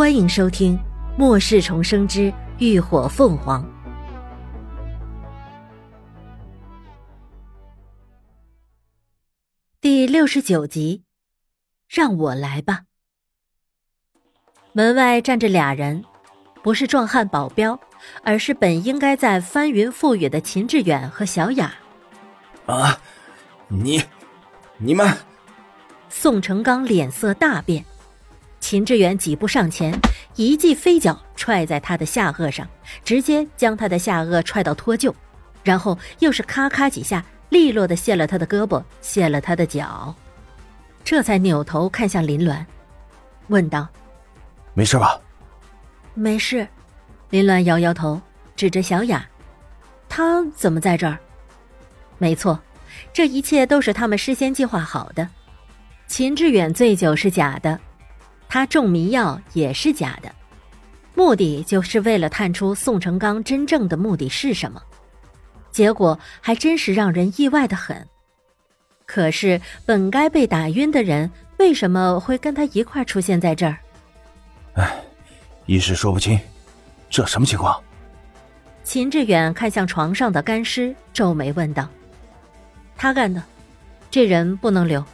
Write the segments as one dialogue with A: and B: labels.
A: 欢迎收听《末世重生之浴火凤凰》第六十九集。让我来吧。门外站着俩人，不是壮汉保镖，而是本应该在翻云覆雨的秦志远和小雅。
B: 啊，你，你们！
A: 宋成刚脸色大变。秦志远几步上前，一记飞脚踹在他的下颚上，直接将他的下颚踹到脱臼，然后又是咔咔几下，利落的卸了他的胳膊，卸了他的脚，这才扭头看向林鸾，问道：“
B: 没事吧？”“
A: 没事。”林鸾摇摇头，指着小雅：“他怎么在这儿？”“没错，这一切都是他们事先计划好的。秦志远醉酒是假的。”他中迷药也是假的，目的就是为了探出宋成刚真正的目的是什么。结果还真是让人意外的很。可是本该被打晕的人，为什么会跟他一块出现在这儿？
B: 唉，一时说不清，这什么情况？
A: 秦志远看向床上的干尸，皱眉问道：“他干的，这人不能留。”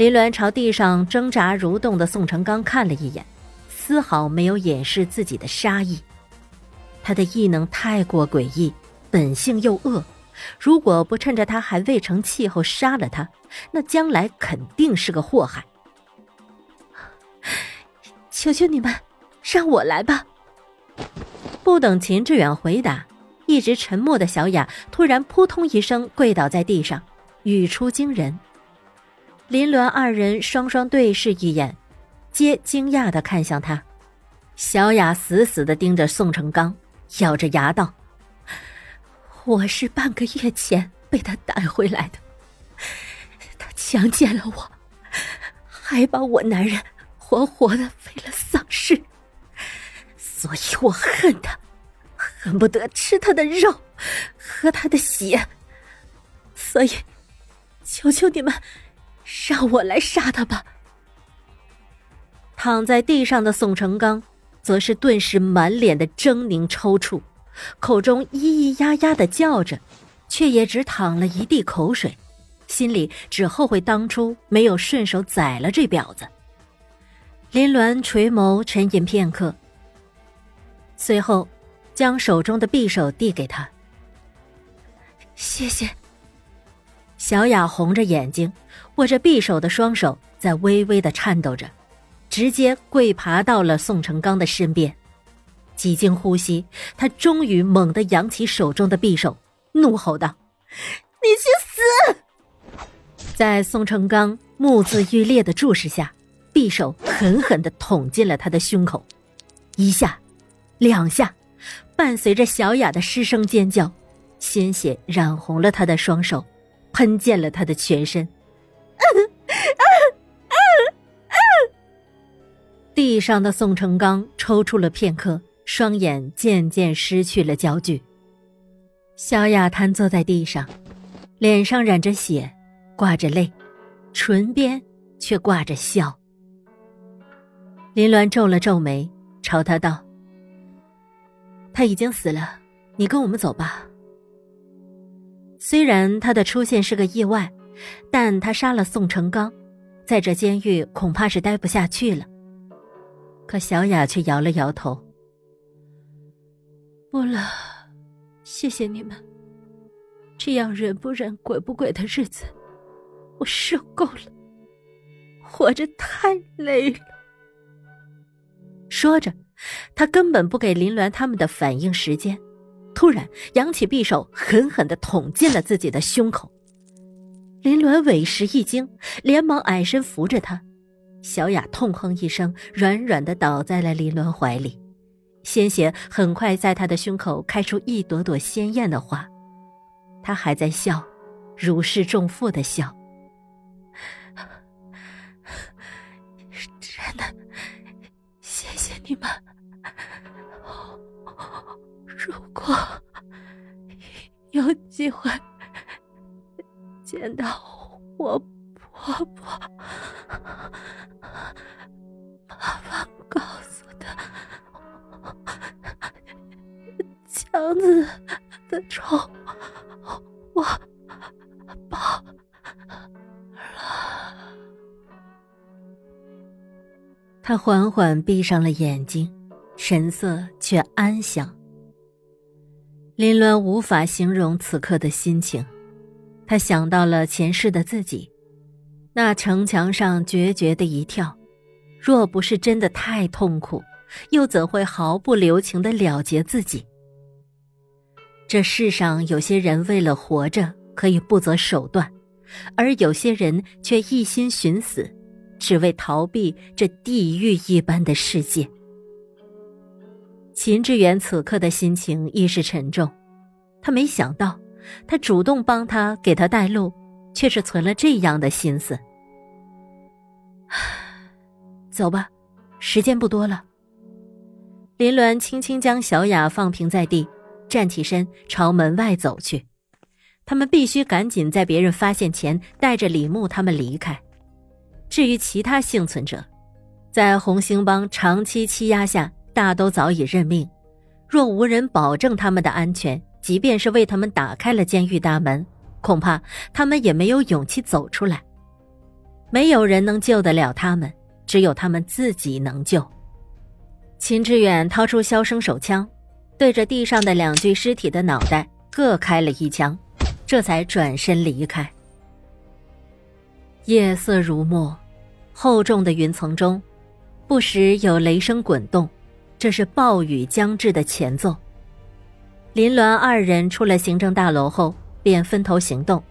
A: 林鸾朝地上挣扎蠕动的宋成刚看了一眼，丝毫没有掩饰自己的杀意。他的异能太过诡异，本性又恶，如果不趁着他还未成气候杀了他，那将来肯定是个祸害。求求你们，让我来吧！不等秦志远回答，一直沉默的小雅突然扑通一声跪倒在地上，语出惊人。林鸾二人双双对视一眼，皆惊讶的看向他。小雅死死的盯着宋成刚，咬着牙道：“我是半个月前被他带回来的，他强奸了我，还把我男人活活的喂了丧尸，所以我恨他，恨不得吃他的肉，喝他的血。所以，求求你们。”让我来杀他吧！躺在地上的宋成刚，则是顿时满脸的狰狞抽搐，口中咿咿呀呀的叫着，却也只淌了一地口水，心里只后悔当初没有顺手宰了这婊子。林鸾垂眸沉吟片刻，随后将手中的匕首递给他：“谢谢。”小雅红着眼睛，握着匕首的双手在微微的颤抖着，直接跪爬到了宋成刚的身边。几经呼吸，他终于猛地扬起手中的匕首，怒吼道：“你去死！”在宋成刚目眦欲裂的注视下，匕首狠狠的捅进了他的胸口，一下，两下，伴随着小雅的失声尖叫，鲜血染红了他的双手。喷溅了他的全身，地上的宋成刚抽搐了片刻，双眼渐渐失去了焦距。小雅瘫坐在地上，脸上染着血，挂着泪，唇边却挂着笑。林鸾皱了皱眉，朝他道：“他已经死了，你跟我们走吧。”虽然他的出现是个意外，但他杀了宋成刚，在这监狱恐怕是待不下去了。可小雅却摇了摇头：“不了，谢谢你们。这样人不人鬼不鬼的日子，我受够了，活着太累了。”说着，他根本不给林鸾他们的反应时间。突然扬起匕首，狠狠的捅进了自己的胸口。林鸾委实一惊，连忙矮身扶着他。小雅痛哼一声，软软的倒在了林鸾怀里，鲜血很快在他的胸口开出一朵朵鲜艳的花。他还在笑，如释重负的笑。真的，谢谢你们。如 果有机会见到我婆婆，麻爸告诉他，强子的仇，我报了。他缓缓闭上了眼睛，神色却安详。林伦无法形容此刻的心情，他想到了前世的自己，那城墙上决绝的一跳，若不是真的太痛苦，又怎会毫不留情的了结自己？这世上有些人为了活着可以不择手段，而有些人却一心寻死。只为逃避这地狱一般的世界。秦志远此刻的心情亦是沉重，他没想到，他主动帮他给他带路，却是存了这样的心思。走吧，时间不多了。林鸾轻轻将小雅放平在地，站起身朝门外走去。他们必须赶紧在别人发现前带着李牧他们离开。至于其他幸存者，在红星帮长期欺压下，大都早已认命。若无人保证他们的安全，即便是为他们打开了监狱大门，恐怕他们也没有勇气走出来。没有人能救得了他们，只有他们自己能救。秦志远掏出消声手枪，对着地上的两具尸体的脑袋各开了一枪，这才转身离开。夜色如墨。厚重的云层中，不时有雷声滚动，这是暴雨将至的前奏。林鸾二人出了行政大楼后，便分头行动。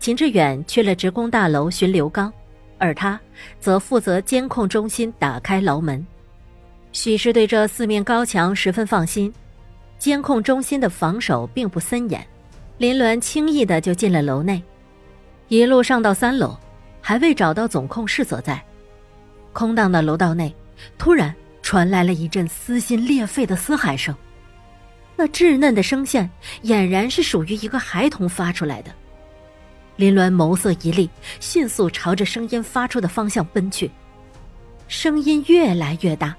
A: 秦志远去了职工大楼寻刘刚，而他则负责监控中心打开牢门。许是对这四面高墙十分放心，监控中心的防守并不森严，林鸾轻易的就进了楼内，一路上到三楼。还未找到总控室所在，空荡的楼道内，突然传来了一阵撕心裂肺的嘶喊声。那稚嫩的声线，俨然是属于一个孩童发出来的。林鸾眸色一厉，迅速朝着声音发出的方向奔去。声音越来越大，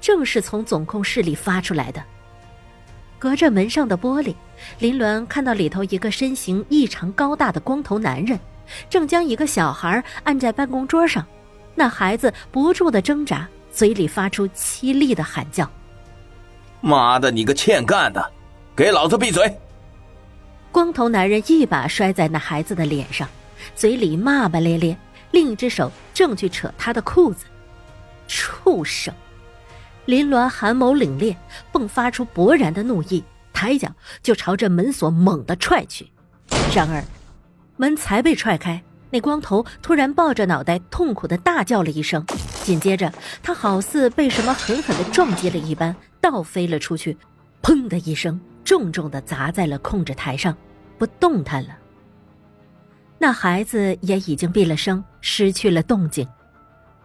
A: 正是从总控室里发出来的。隔着门上的玻璃，林鸾看到里头一个身形异常高大的光头男人。正将一个小孩按在办公桌上，那孩子不住的挣扎，嘴里发出凄厉的喊叫：“
B: 妈的，你个欠干的，给老子闭嘴！”
A: 光头男人一把摔在那孩子的脸上，嘴里骂骂咧咧，另一只手正去扯他的裤子。畜生！林鸾寒眸凛冽，迸发出勃然的怒意，抬脚就朝着门锁猛地踹去。然而。门才被踹开，那光头突然抱着脑袋，痛苦的大叫了一声，紧接着他好似被什么狠狠的撞击了一般，倒飞了出去，砰的一声，重重的砸在了控制台上，不动弹了。那孩子也已经闭了声，失去了动静。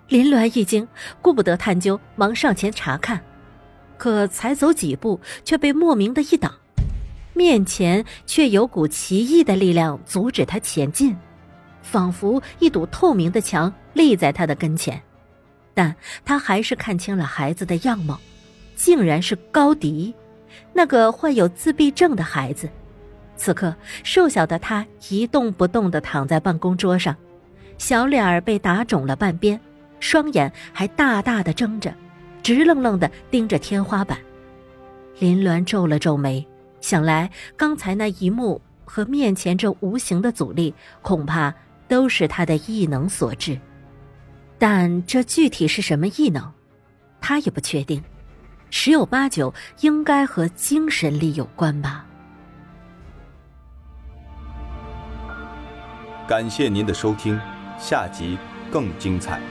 A: 林鸾一惊，顾不得探究，忙上前查看，可才走几步，却被莫名的一挡。面前却有股奇异的力量阻止他前进，仿佛一堵透明的墙立在他的跟前。但他还是看清了孩子的样貌，竟然是高迪，那个患有自闭症的孩子。此刻，瘦小的他一动不动地躺在办公桌上，小脸儿被打肿了半边，双眼还大大的睁着，直愣愣地盯着天花板。林鸾皱了皱眉。想来刚才那一幕和面前这无形的阻力，恐怕都是他的异能所致。但这具体是什么异能，他也不确定，十有八九应该和精神力有关吧。
C: 感谢您的收听，下集更精彩。